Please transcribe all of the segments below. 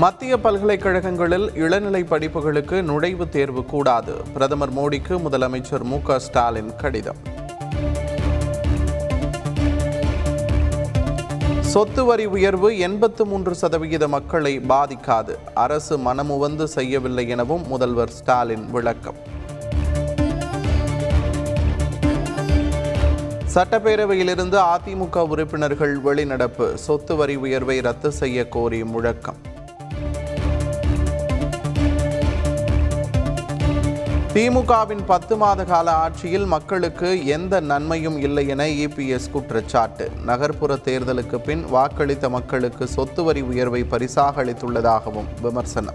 மத்திய பல்கலைக்கழகங்களில் இளநிலை படிப்புகளுக்கு நுழைவுத் தேர்வு கூடாது. பிரதமர் மோடிக்கு முதலமைச்சர் மு க ஸ்டாலின் கடிதம். சொத்து வரி உயர்வு எண்பத்து மூன்று சதவிகித மக்களை பாதிக்காது. அரசு மனமுவந்து செய்யவில்லை எனவும் முதல்வர் ஸ்டாலின் விளக்கம். சட்டப்பேரவையிலிருந்து அதிமுக உறுப்பினர்கள் வெளிநடப்பு. சொத்து வரி உயர்வை ரத்து செய்ய கோரி முழக்கம். திமுகவின் பத்து மாத கால ஆட்சியில் மக்களுக்கு எந்த நன்மையும் இல்லை என இபிஎஸ் குற்றச்சாட்டு. நகர்ப்புற தேர்தலுக்கு பின் வாக்களித்த மக்களுக்கு சொத்து வரி உயர்வை பரிசாக அளித்துள்ளதாகவும் விமர்சனம்.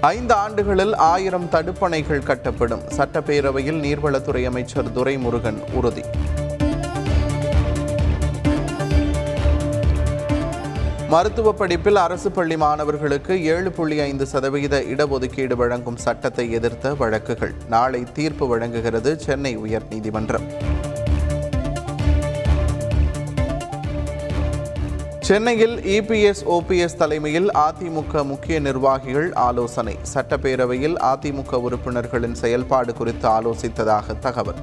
ஐந்து ஆண்டுகளில் ஆயிரம் தடுப்பணைகள் கட்டப்படும். சட்டப்பேரவையில் நீர்வளத்துறை அமைச்சர் துரைமுருகன் உறுதி. மருத்துவ படிப்பில் அரசு பள்ளி மாணவர்களுக்கு ஏழு புள்ளி ஐந்து சதவிகித இடஒதுக்கீடு வழங்கும் சட்டத்தை எதிர்த்த வழக்குகள். நாளை தீர்ப்பு வழங்குகிறது சென்னை உயர்நீதிமன்றம். சென்னையில் இபிஎஸ் ஓபிஎஸ் தலைமையில் அதிமுக முக்கிய நிர்வாகிகள் ஆலோசனை. சட்டப்பேரவையில் அதிமுக உறுப்பினர்களின் செயல்பாடு குறித்து ஆலோசித்ததாக தகவல்.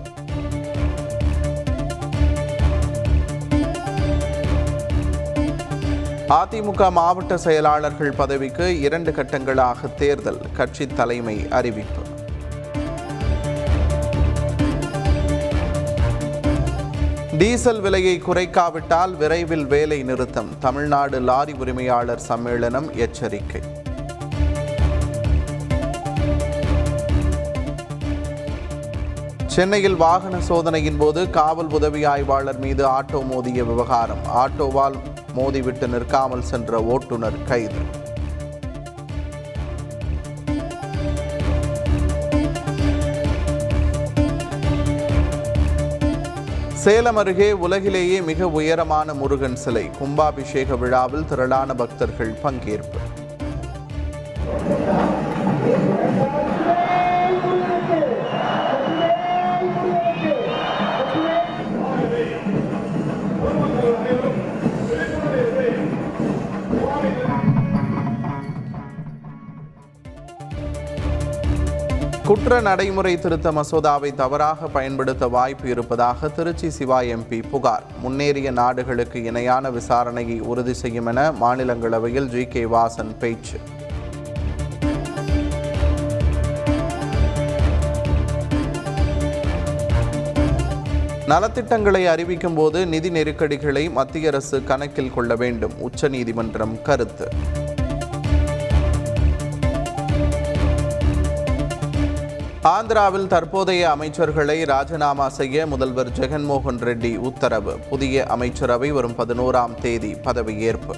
அதிமுக மாவட்ட செயலாளர்கள் பதவிக்கு இரண்டு கட்டங்களாக தேர்தல் கட்சி தலைமை அறிவிப்பு. டீசல் விலையை குறைக்காவிட்டால் விரைவில் வேலை நிறுத்தம் தமிழ்நாடு லாரி உரிமையாளர் சம்மேளனம் எச்சரிக்கை. சென்னையில் வாகன சோதனையின் போது காவல் உதவி ஆய்வாளர் மீது ஆட்டோ மோதிய விவகாரம் ஆட்டோவால் மோதிவிட்டு நிற்காமல் சென்ற ஓட்டுநர் கைது. சேலம் அருகே உலகிலேயே மிக உயரமான முருகன் சிலை கும்பாபிஷேக விழாவில் திரளான பக்தர்கள் பங்கேற்பு. குற்ற நடைமுறை திருத்த மசோதாவை தவறாக பயன்படுத்த வாய்ப்பு இருப்பதாக திருச்சி சிவா எம்பி புகார். முன்னேறிய நாடுகளுக்கு இணையான விசாரணையை உறுதி செய்யும் என மாநிலங்களவையில் ஜி. கே. வாசன் பேச்சு. நலத்திட்டங்களை அறிவிக்கும் போது நிதி நெருக்கடிகளை மத்திய அரசு கணக்கில் கொள்ள வேண்டும். உச்சநீதிமன்றம் கருத்து. ஆந்திராவில் தற்போதைய அமைச்சர்களை ராஜினாமா செய்ய முதல்வர் ஜெகன்மோகன் ரெட்டி உத்தரவு. புதிய அமைச்சரவை வரும் பதினோராம் தேதி பதவியேற்பு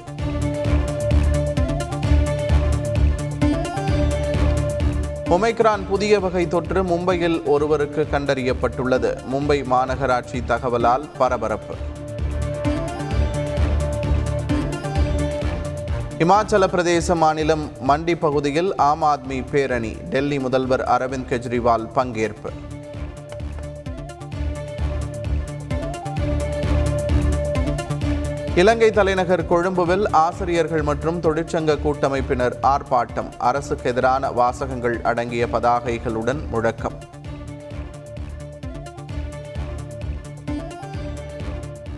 ஒமைக்ரான் புதிய வகை தொற்று மும்பையில் ஒருவருக்கு கண்டறியப்பட்டுள்ளது. மும்பை மாநகராட்சி தகவலால் பரபரப்பு. இமாச்சல பிரதேச மாநிலம் மண்டி பகுதியில் ஆம் ஆத்மி பேரணி டெல்லி முதல்வர் அரவிந்த் கெஜ்ரிவால் பங்கேற்பு. இலங்கை தலைநகர் கொழும்புவில் ஆசிரியர்கள் மற்றும் தொழிற்சங்க கூட்டமைப்பினர் ஆர்ப்பாட்டம். அரசுக்கு எதிரான வாசகங்கள் அடங்கிய பதாகைகளுடன் முழக்கம்.